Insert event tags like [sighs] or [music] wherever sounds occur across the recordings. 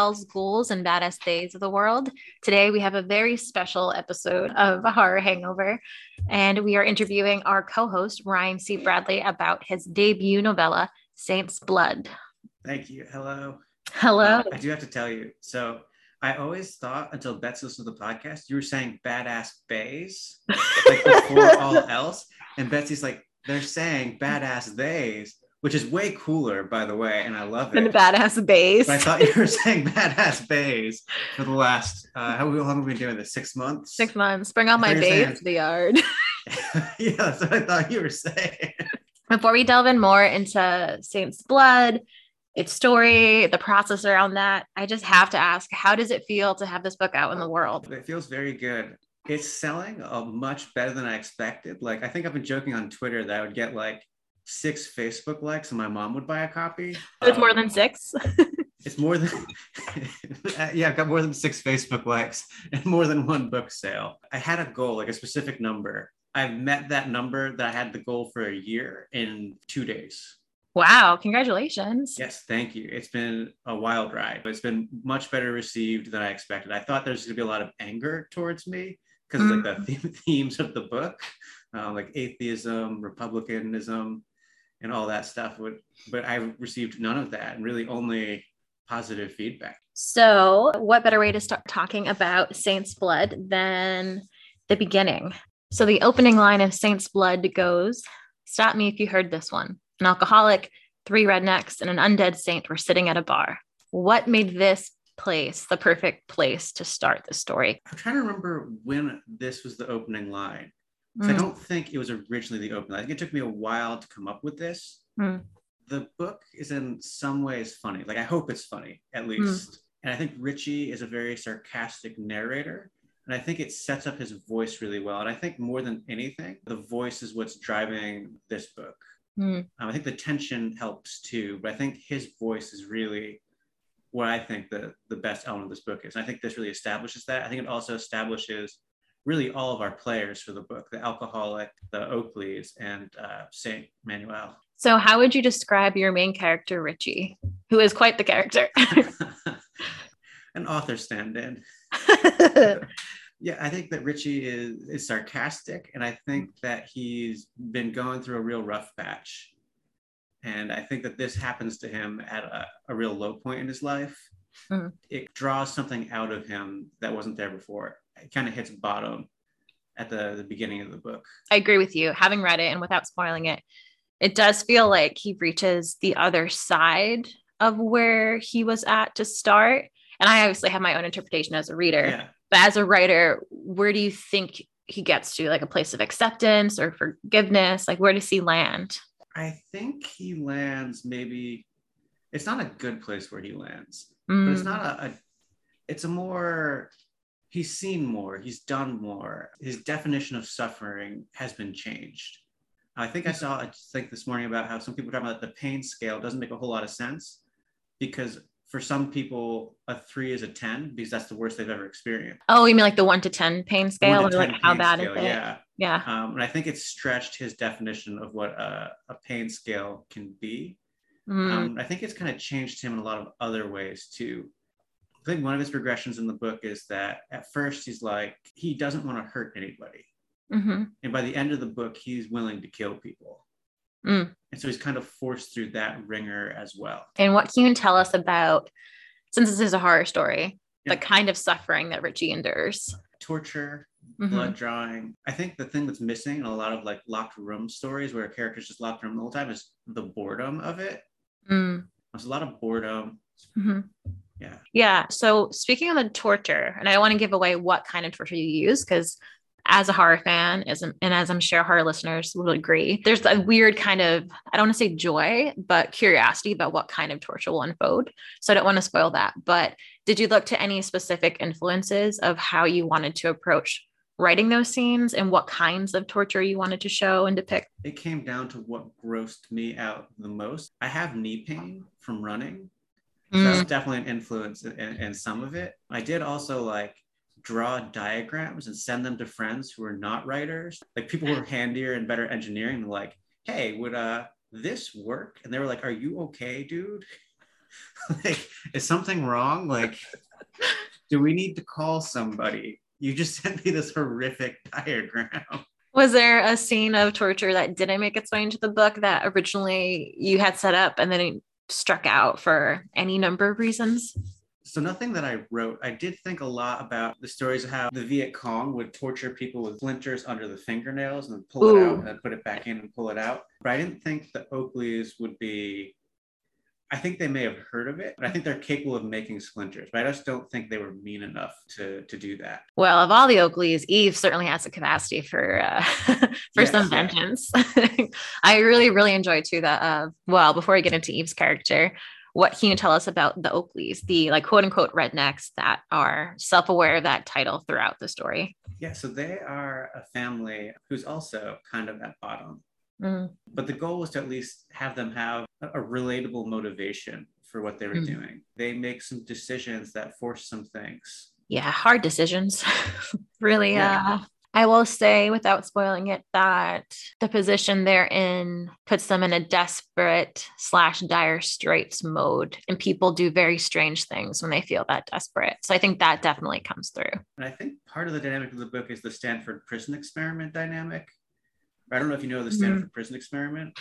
Gals, ghouls, and badass days of the world. Today we have a very special episode of Horror Hangover, and we are interviewing our co host, Ryan C. Bradley, about his debut novella, Saint's Blood. Thank you. Hello. Hello. Uh, I do have to tell you. So I always thought until Betsy listened to the podcast, you were saying badass bays, like before [laughs] all else. And Betsy's like, they're saying badass days which is way cooler, by the way, and I love it. And the badass bass. But I thought you were [laughs] saying badass bays for the last uh, how long have we been doing this? Six months. Six months. Bring on my bass to the yard. [laughs] [laughs] yeah, that's what I thought you were saying. Before we delve in more into Saint's Blood, its story, the process around that, I just have to ask, how does it feel to have this book out in the world? It feels very good. It's selling uh, much better than I expected. Like I think I've been joking on Twitter that I would get like six Facebook likes and my mom would buy a copy. It's more Um, than six. [laughs] It's more than [laughs] yeah, I've got more than six Facebook likes and more than one book sale. I had a goal, like a specific number. I've met that number that I had the goal for a year in two days. Wow, congratulations. Yes, thank you. It's been a wild ride, but it's been much better received than I expected. I thought there's going to be a lot of anger towards me because like the theme- [laughs] themes of the book, uh, like atheism, republicanism, and all that stuff. Would, but I received none of that, and really only positive feedback. So, what better way to start talking about Saint's Blood than the beginning? So, the opening line of Saint's Blood goes Stop me if you heard this one. An alcoholic, three rednecks, and an undead saint were sitting at a bar. What made this place the perfect place to start the story? I'm trying to remember when this was the opening line. 'Cause I Mm, don't think it was originally the opening. I think it took me a while to come up with this. Hmm. The book is in some ways funny. Like I hope it's funny at least. And I think Richie is a very sarcastic narrator. And I think it sets up his voice really well. And I think more than anything, the voice is what's driving this book. Hmm. Um, I think the tension helps too, but I think his voice is really what I think the the best element of this book is. And I think this really establishes that. I think it also establishes really all of our players for the book: the alcoholic, the Oakleys, and uh, Saint Manuel. So, how would you describe your main character, Richie, who is quite the character? [laughs] An author stand-in. [laughs] Yeah, I think that Richie is, is sarcastic, and I think that he's been going through a real rough patch. And I think that this happens to him at a, a real low point in his life. Mhm. It draws something out of him that wasn't there before. It kind of hits bottom at the, the beginning of the book. I agree with you. Having read it and without spoiling it, it does feel like he reaches the other side of where he was at to start. And I obviously have my own interpretation as a reader, Yeah. but as a writer, where do you think he gets to? Like a place of acceptance or forgiveness? Like where does he land? I think he lands maybe, it's not a good place where he lands. Mm, but it's not a, a it's a more he's seen more he's done more his definition of suffering has been changed i think i saw i think this morning about how some people are talking about the pain scale doesn't make a whole lot of sense because for some people a three is a 10 because that's the worst they've ever experienced Oh, you mean like the one to 10 pain scale? Or like how bad scale, is it? yeah Yeah. um, and i think it's stretched his definition of what a, a pain scale can be Mm, um, I think it's kind of changed him in a lot of other ways too. I think one of his progressions in the book is that at first he's like, he doesn't want to hurt anybody. mhm. And by the end of the book, he's willing to kill people. Mm. And so he's kind of forced through that wringer as well. And what can you tell us about, since this is a horror story, Yeah. the kind of suffering that Richie endures? Torture, Mhm. blood drawing. I think the thing that's missing in a lot of like locked room stories where a character's just locked room the whole time is the boredom of it. Mm. There's a lot of boredom. Mhm. Yeah. Yeah. So speaking of the torture, and I don't want to give away what kind of torture you use because as a horror fan, as and as I'm sure horror listeners will agree, there's a weird kind of I don't want to say joy, but curiosity about what kind of torture will unfold. So I don't want to spoil that. But did you look to any specific influences of how you wanted to approach writing those scenes and what kinds of torture you wanted to show and depict? it came down to what grossed me out the most. I have knee pain from running. So Mm. that's definitely an influence in, in some of it. I did also like draw diagrams and send them to friends who are not writers, like people who are handier and better engineering, like, hey, would uh this work? And they were like, Are you okay, dude? [laughs] like, is something wrong? Like, do we need to call somebody? You just [laughs] sent me this horrific diagram. Was there a scene of torture that didn't make its way into the book that originally you had set up and then struck out for any number of reasons? So nothing that I wrote. I did think a lot about the stories of how the Viet Cong would torture people with splinters under the fingernails and pull Ooh. it out and put it back in and pull it out. But I didn't think the Oakleys would be I think they may have heard of it, but I think they're capable of making splinters. But I just don't think they were mean enough to to do that. Well, of all the Oakleys, Eve certainly has the capacity for uh, [laughs] for yes, some vengeance. [laughs] I really really enjoy too that. Uh, well, before we get into Eve's character, what can you tell us about the Oakleys, the like quote unquote rednecks that are self aware of that title throughout the story? Yeah, so they are a family who's also kind of at bottom. Mm. But the goal was to at least have them have a relatable motivation for what they were mm. doing. They make some decisions that force some things. Yeah, hard decisions. [laughs] really yeah. uh I will say without spoiling it that the position they're in puts them in a desperate slash dire straits mode. And people do very strange things when they feel that desperate. So I think that definitely comes through. And I think part of the dynamic of the book is the Stanford prison experiment dynamic. I don't know if you know the Stanford mm-hmm. prison experiment.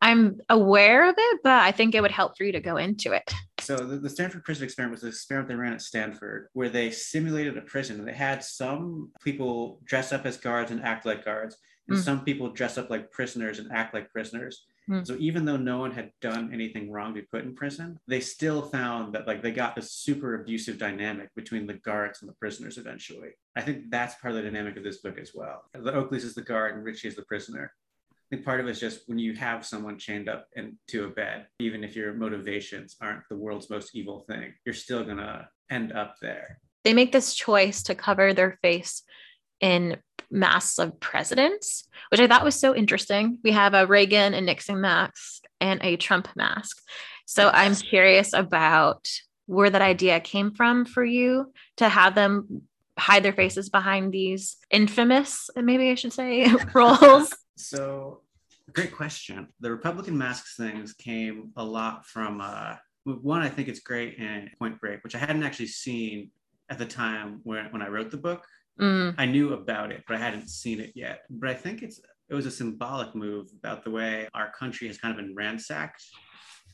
I'm aware of it, but I think it would help for you to go into it. So the, the Stanford prison experiment was an experiment they ran at Stanford where they simulated a prison they had some people dress up as guards and act like guards, and mm. some people dress up like prisoners and act like prisoners. Mm. So even though no one had done anything wrong to be put in prison, they still found that like they got this super abusive dynamic between the guards and the prisoners eventually. I think that's part of the dynamic of this book as well. The Oakleys is the guard and Richie is the prisoner. I think part of it is just when you have someone chained up into a bed, even if your motivations aren't the world's most evil thing, you're still gonna end up there. They make this choice to cover their face in masks of presidents, which I thought was so interesting. We have a Reagan and Nixon mask and a Trump mask. So I'm curious about where that idea came from for you to have them hide their faces behind these infamous, maybe I should say, [laughs] roles. So, great question. The Republican masks things came a lot from uh, one. I think it's great in Point Break, which I hadn't actually seen at the time when when I wrote the book. Mm. I knew about it, but I hadn't seen it yet. But I think it's it was a symbolic move about the way our country has kind of been ransacked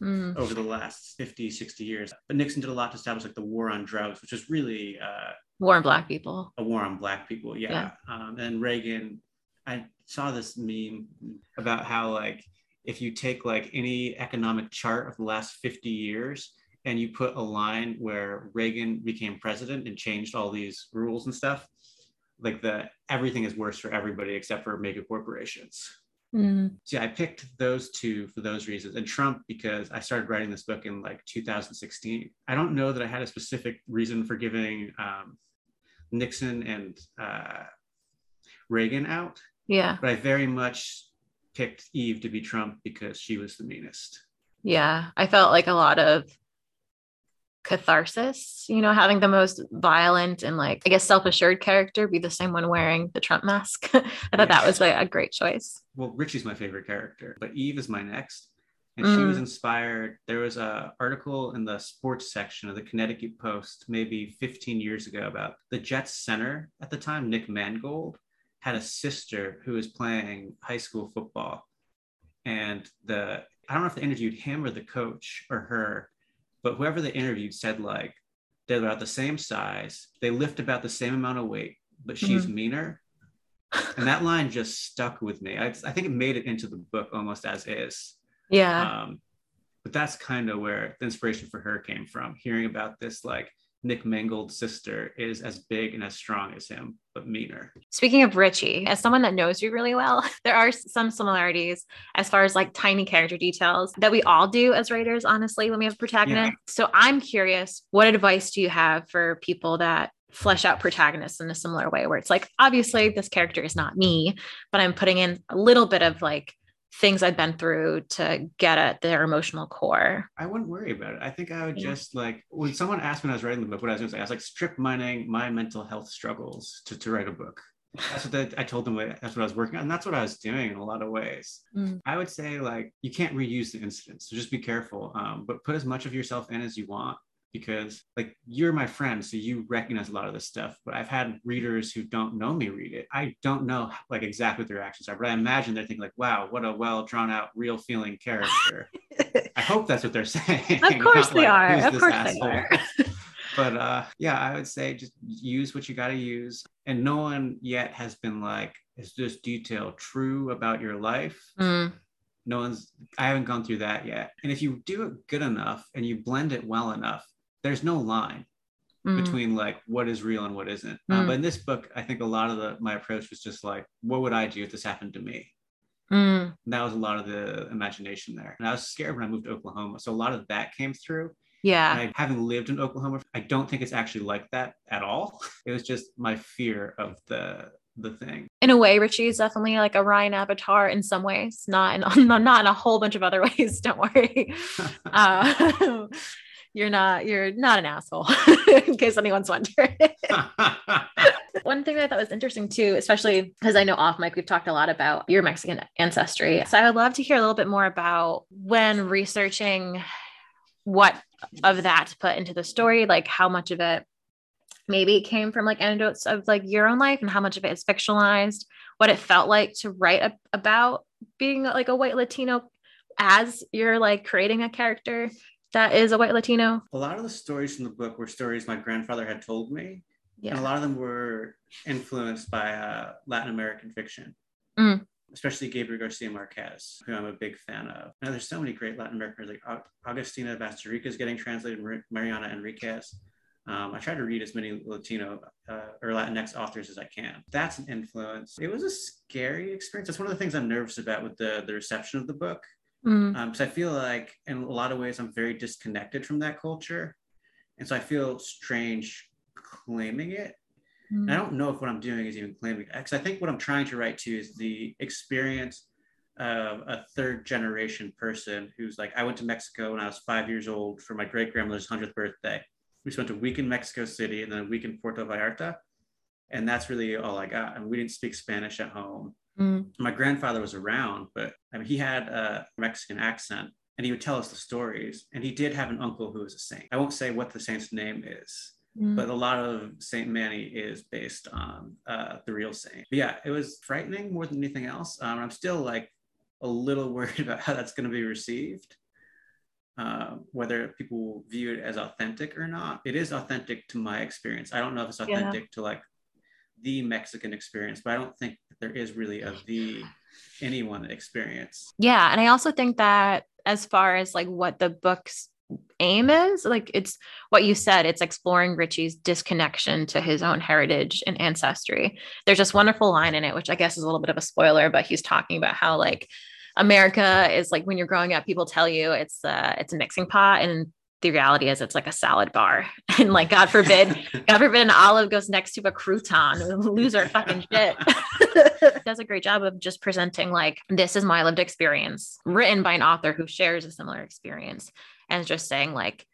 mm. over the last 50, 60 years. But Nixon did a lot to establish like the war on drugs, which is really uh, war on black people. A war on black people, yeah. yeah. Um, and Reagan, I saw this meme about how like if you take like any economic chart of the last 50 years and you put a line where Reagan became president and changed all these rules and stuff, like the everything is worse for everybody except for mega corporations. Mm. So yeah, I picked those two for those reasons, and Trump because I started writing this book in like 2016. I don't know that I had a specific reason for giving um, Nixon and uh, Reagan out. Yeah, but I very much picked Eve to be Trump because she was the meanest. Yeah, I felt like a lot of catharsis, you know, having the most violent and like, I guess, self assured character be the same one wearing the Trump mask. [laughs] I thought that was a, a, great choice. Well, Richie's my favorite character, but Eve is my next. And mm. she was mm. inspired. There was a article in the sports section of the Connecticut Post maybe 15 years ago about the Jets center at the time, Nick Mangold, had a sister who was playing high school football. And the I don't know if they interviewed him or the coach or her, but whoever they interviewed said like they're about the same size, they lift about the same amount of weight, but she's mm-hmm. meaner. and that line just stuck with me. I, I, think it made it into the book almost as is. Yeah. Um, but that's kind of where the inspiration for her came from. Hearing about this like Nick Mangold's sister is as big and as strong as him, but meaner. Speaking of Richie, as someone that knows you really well, [laughs] there are some similarities as far as like tiny character details that we all do as writers, honestly, when we have protagonists. Yeah. So I'm curious, what advice do you have for people that flesh out protagonists in a similar way where it's like, obviously, this character is not me, but I'm putting in a little bit of like things I've been through to get at their emotional core. I wouldn't worry about it. I think I would yeah. just like when someone asked me when I was writing the book what I was going to say, I was like strip mining my mental health struggles to, to write a book. That's what the, I told them. That's what I was working on. And that's what I was doing in a lot of ways. Mm. I would say like you can't reuse the incidents, so just be careful. Um, but put as much of yourself in as you want because like you're my friend so you recognize a lot of this stuff but i've had readers who don't know me read it. I don't know like exactly what their actions are but i imagine they're thinking like wow what a well drawn out real feeling character. [laughs] I hope that's what they're [laughs] saying of course they like, are. Of course asshole? they are. [laughs] But uh yeah i would say just use what you got to use and no one yet has been like is this detail true about your life? Mm. No one's i haven't gone through that yet and if you do it good enough and you blend it well enough there's no line mm. between like what is real and what isn't. Uh, mm. but in this book, I think a lot of the my approach was just like, what would I do if this happened to me? Mm. that was a lot of the imagination there. And I was scared when I moved to Oklahoma. So a lot of that came through. Yeah. I, having lived in Oklahoma, I don't think it's actually like that at all. [laughs] It was just my fear of the the thing. In a way, Richie is definitely like a Ryan Avatar in some ways, not in [laughs] not in a whole bunch of other [laughs] ways. Don't worry. uh, you're not you're not an asshole [laughs] in case anyone's wondering. [laughs] One thing that i thought was interesting too especially because i know off mic we've talked a lot about your mexican ancestry. So i would love to hear a little bit more about when researching what of that to put into the story like how much of it maybe came from like anecdotes of like your own life and how much of it is fictionalized what it felt like to write a- about being like a white latino as you're like creating a character that is a white Latino? A lot of the stories in the book were stories my grandfather had told me. Yeah. And a lot of them were influenced by uh, Latin American fiction, mm. especially Gabriel Garcia Marquez, who I'm a big fan of. Now, there's so many great Latin Americans, like Agustina Bazterrica is getting translated, Mariana Enriquez. Um, I try to read as many Latino uh, or Latinx authors as I can. That's an influence. It was a scary experience. That's one of the things I'm nervous about with the, the reception of the book Mm. Um, so I feel like in a lot of ways I'm very disconnected from that culture. And so I feel strange claiming it. Mm. And I don't know if what I'm doing is even claiming it. Because I think what I'm trying to write to is the experience of a third generation person who's like, I went to Mexico when I was five years old for my great grandmother's 100th birthday. We spent a week in Mexico City and then a week in Puerto Vallarta. And that's really all I got. And we didn't speak Spanish at home. Mm. My grandfather was around, but I mean, he had a Mexican accent and he would tell us the stories. And he did have an uncle who was a saint. I won't say what the saint's name is, mm. but a lot of Saint Manny is based on uh, the real saint. But yeah, it was frightening more than anything else. Um, I'm still like a little [laughs] worried about how that's going to be received. Uh, whether people view it as authentic or not. It is authentic to my experience. I don't know if it's authentic yeah. to like the Mexican experience, but I don't think there is really a the anyone experience. Yeah. And I also think that as far as like what the book's aim is, like it's what you said, it's exploring Richie's disconnection to his own heritage and ancestry. There's this wonderful line in it, which I guess is a little bit of a spoiler, but he's talking about how like America is like when you're growing up, people tell you it's uh it's a mixing pot and the reality is it's like a salad bar. [laughs] And like god forbid [laughs] god forbid an olive goes next to a crouton lose our fucking shit. [laughs] Does a great job of just presenting like this is my lived experience written by an author who shares a similar experience and just saying like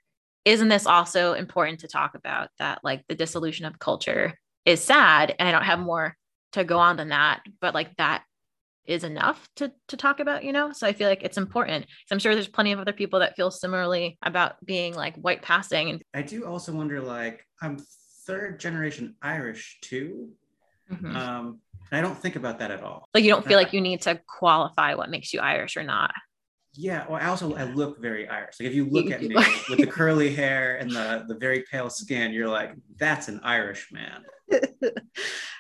isn't this also important to talk about that like the dissolution of culture is sad and i don't have more to go on than that but like that is enough to to talk about you know? So i feel like it's important i'm sure there's plenty of other people that feel similarly about being like white passing and i do also wonder like i'm third generation irish too. Mm-hmm. um i don't think about that at all. Like you don't feel uh, like you need to qualify what makes you irish or not yeah well i also i look very irish. Like if you [laughs] look at me with the curly hair and the the very pale skin you're like that's an irish man. [laughs]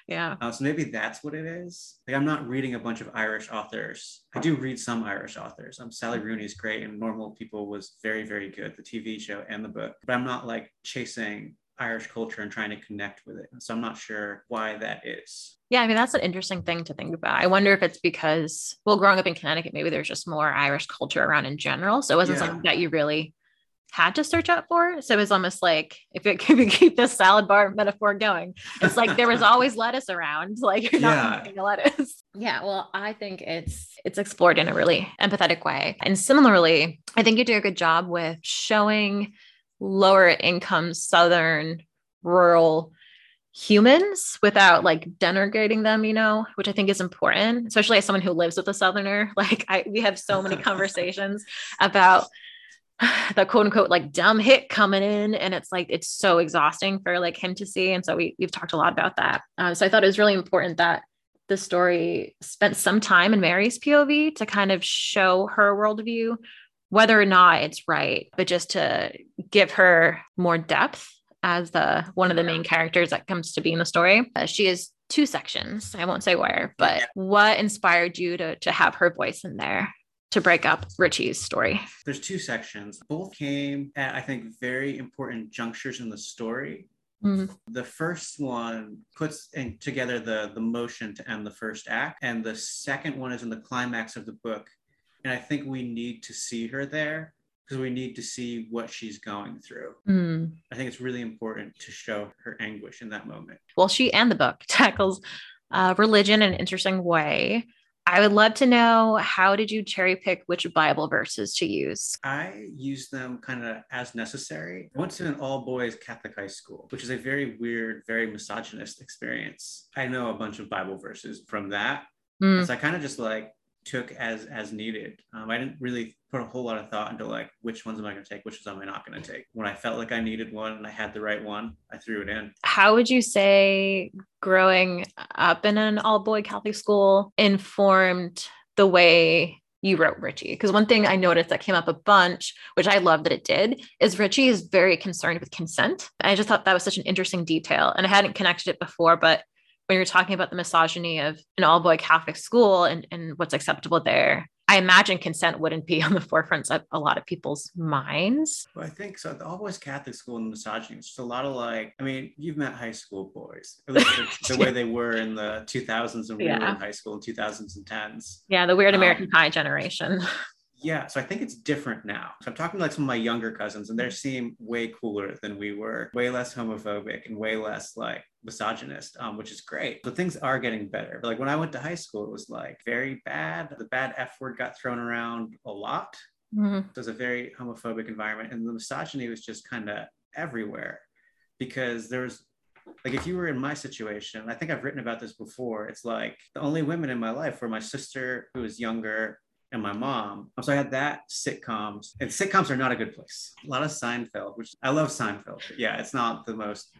Yeah. Uh, so maybe that's what it is. Like i'm not reading a bunch of irish authors. I do read some irish authors. Um sally rooney's great and normal people was very very good the tv show and the book. But i'm not like chasing Irish culture and trying to connect with it. So I'm not sure why that is. Yeah, I mean, that's an interesting thing to think about. I wonder if it's because, well, growing up in Connecticut, maybe there's just more Irish culture around in general. So it wasn't yeah. something that you really had to search out for. So it was almost like if it [laughs] could keep this salad bar metaphor going, it's like there was [laughs] always lettuce around. Like you're not yeah. lettuce. [laughs] Yeah. Well, I think it's it's explored in a really empathetic way. And similarly, I think you do a good job with showing lower income southern rural humans without like denigrating them, you know, which I think is important, especially as someone who lives with a southerner. [laughs] Like I we have so many [laughs] conversations about [sighs] the quote unquote like dumb hit coming in and it's like it's so exhausting for like him to see and so we, we've talked a lot about that uh, so i thought it was really important that the story spent some time in mary's pov to kind of show her worldview whether or not it's right but just to give her more depth as the one of the main characters that comes to be in the story uh, she is two sections i won't say where but what inspired you to to have her voice in there to break up Richie's story. There's two sections. Both came at, I think, very important junctures in the story. Mm-hmm. The first one puts in, together the, the motion to end the first act, and the second one is in the climax of the book. And I think we need to see her there because we need to see what she's going through. Mm. I think it's really important to show her anguish in that moment. Well, she and the book [laughs] tackles uh, religion in an interesting way. I would love to know how did you cherry pick which Bible verses to use? I use them kind of as necessary. I went to an all boys Catholic high school, which is a very weird, very misogynist experience. I know a bunch of Bible verses from that. Mm. So I kind of just like took as as needed. Um, I didn't really put a whole lot of thought into like which ones am I going to take, which ones am I not going to take. When I felt like I needed one and I had the right one, I threw it in. How would you say growing up in an all boy Catholic school informed the way you wrote Richie. Because one thing I noticed that came up a bunch, which I love that it did, is Richie is very concerned with consent. I just thought that was such an interesting detail. And I hadn't connected it before, but when you're talking about the misogyny of an all boy Catholic school and, and what's acceptable there, I imagine consent wouldn't be [laughs] on the forefront of a lot of people's minds. Well, I think so. The all boys Catholic school and misogyny, it's just a lot of like, I mean, you've met high school boys, at least the, [laughs] the way they were in the 2000s and we yeah. were in high school in 2000s and 10s. Yeah, the weird American um, Pie generation. [laughs] yeah so i think it's different now. So i'm talking to like some of my younger cousins and they seem way cooler than we were way less homophobic and way less like misogynist um, which is great. But things are getting better. But like when i went to high school it was like very bad. The bad f word got thrown around a lot. Mm-hmm. it was a very homophobic environment and the misogyny was just kind of everywhere because there was like if you were in my situation i think i've written about this before it's like the only women in my life were my sister who was younger and my mom. So I had that sitcoms, and sitcoms are not a good place. A lot of Seinfeld, which I love Seinfeld. yeah, it's not the most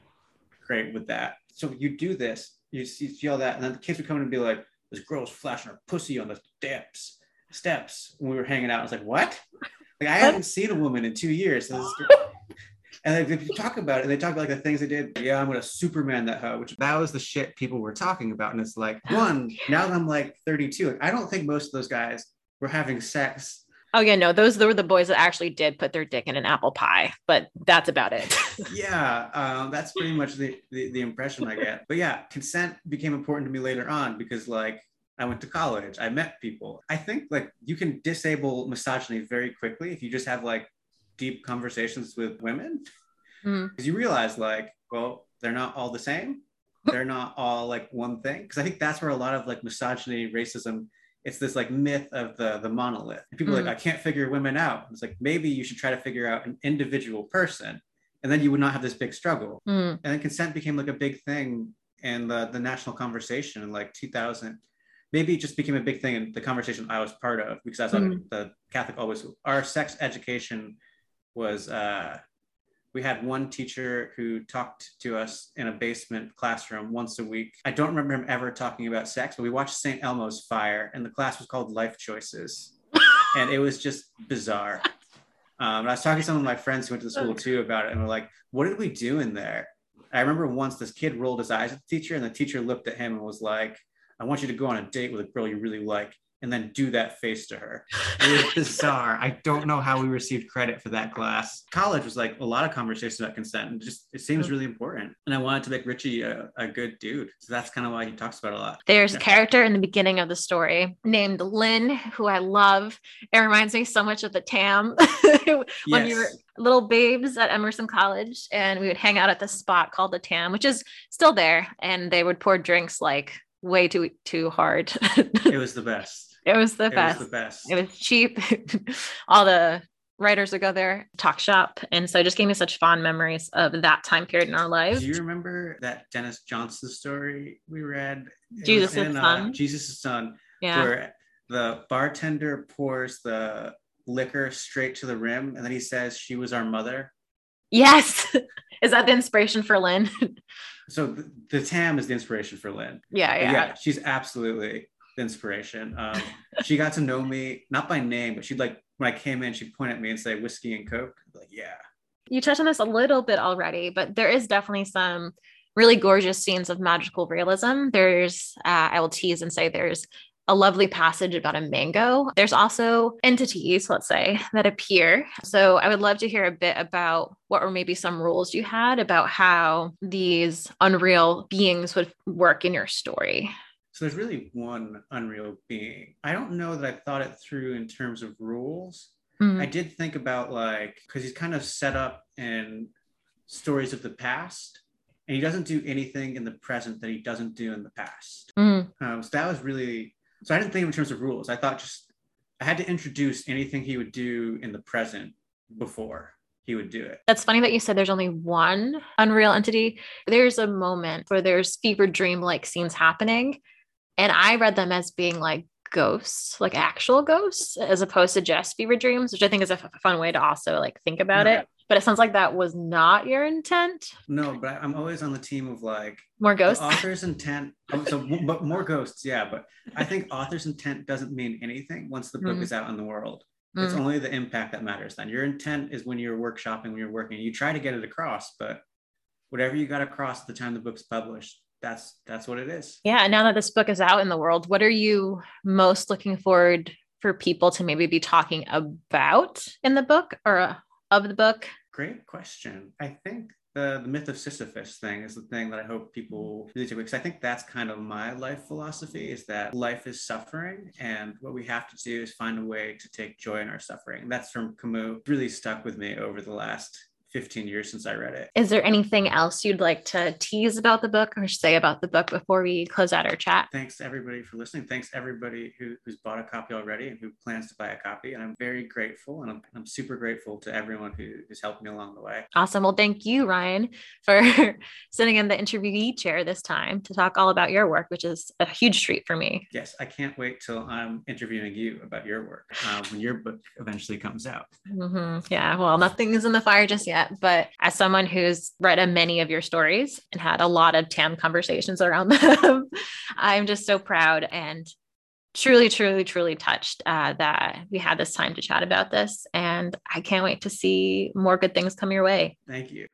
great with that. So you do this, you see, see all that, and then the kids would come in and be like, "This girl's flashing her pussy on the steps." Steps when we were hanging out. I was like, "What?" Like I haven't seen a woman in two years. So [laughs] and if you talk about it, and they talk about like the things they did. Yeah, I'm gonna Superman that hoe, which that was the shit people were talking about. And it's like, one, [laughs] now that I'm like 32, like, I don't think most of those guys were having sex. Oh yeah, no, those were the boys that actually did put their dick in an apple pie, but that's about it. [laughs] yeah, um, that's pretty much the, the the impression I get. But yeah, consent became important to me later on because like I went to college, I met people. I think like you can disable misogyny very quickly if you just have like deep conversations with women because mm. you realize like, well, they're not all the same. They're not all like one thing. Because I think that's where a lot of like misogyny, racism it's this like myth of the the monolith. And people mm. like, I can't figure women out. It's like maybe you should try to figure out an individual person, and then you would not have this big struggle. Mm. And then consent became like a big thing in the the national conversation in like 2000. Maybe it just became a big thing in the conversation I was part of because I was mm. the Catholic always our sex education was uh, we had one teacher who talked to us in a basement classroom once a week. I don't remember him ever talking about sex, but we watched St. Elmo's Fire, and the class was called Life Choices. [laughs] and it was just bizarre. Um, and I was talking to some of my friends who went to the school too about it, and we're like, what did we do in there? I remember once this kid rolled his eyes at the teacher, and the teacher looked at him and was like, I want you to go on a date with a girl you really like and then do that face to her. [laughs] It was bizarre. I don't know how we received credit for that class. College was like a lot of conversations about consent and just it seems really important. And I wanted to make Richie a, a good dude. So that's kind of why he talks about it a lot. There's Yeah. a character in the beginning of the story named Lynn, who I love. It reminds me so much of the Tam [laughs] when we were little babes at Emerson College, and we would hang out at this spot called the Tam, which is still there, and they would pour drinks like way too too hard. [laughs] It was the best. It was the It best. was the best. It was cheap. [laughs] All the writers would go there, talk shop, and so it just gave me such fond memories of that time period in our lives. Do you remember that Denis Johnson story we read? It Jesus' in, uh, son? Jesus' son, yeah. where the bartender pours the liquor straight to the rim, and then he says, "She was our mother." Yes. [laughs] Is that the inspiration for Lynn? [laughs] So the, the Tam is the inspiration for Lynn. yeah, yeah. yeah, she's absolutely inspiration. Um, she got to know me not by name, but she'd like when I came in, she'd point at me and say whiskey and coke. Like, yeah, You touched on this a little bit already, but there is definitely some really gorgeous scenes of magical realism. There's, uh, I will tease and say there's a lovely passage about a mango. There's also entities, let's say, that appear. So I would love to hear a bit about what were maybe some rules you had about how these unreal beings would work in your story. So there's really one unreal being. I don't know that I thought it through in terms of rules. Mm, I did think about like because he's kind of set up in stories of the past, and he doesn't do anything in the present that he doesn't do in the past. mm, Um, so that was really so I didn't think in terms of rules. I thought just I had to introduce anything he would do in the present before he would do it. That's funny that you said there's only one unreal entity. There's a moment where there's fever dream like scenes happening. And I read them as being like ghosts, like actual ghosts, as opposed to just fever dreams, which I think is a f- fun way to also like think about Yeah. it. But it sounds like that was not your intent. No, but I'm always on the team of like More ghosts. author's [laughs] intent. oh, So, but more ghosts, yeah. But I think author's intent doesn't mean anything once the book Mhm. is out in the world. It's Mm. only the impact that matters. Then your intent is when you're workshopping, when you're working. You try to get it across, but whatever you got across at the time the book's published, that's that's what it is. Yeah. Now that this book is out in the world, what are you most looking forward for people to maybe be talking about in the book or uh, of the book? Great question. I think the, the myth of Sisyphus thing is the thing that I hope people really take because I think that's kind of my life philosophy is that life is suffering and what we have to do is find a way to take joy in our suffering. That's from Camus. Really stuck with me over the last 15 years since I read it. Is there anything else you'd like to tease about the book or say about the book before we close out our chat? Thanks everybody for listening. Thanks everybody who, who's bought a copy already and who plans to buy a copy. And I'm very grateful and I'm, I'm super grateful to everyone who, who's helped me along the way. Awesome. Well, thank you, Ryan, for [laughs] sitting in the interviewee chair this time to talk all about your work, which is a huge treat for me. Yes, I can't wait till I'm interviewing you about your work um, when your book eventually comes out. Mhm. Yeah. Well, nothing is in the fire just yet. But as someone who's read a many of your stories and had a lot of TAM conversations around [laughs] them, I'm just so proud and truly, truly, truly touched uh, that we had this time to chat about this. And I can't wait to see more good things come your way. Thank you.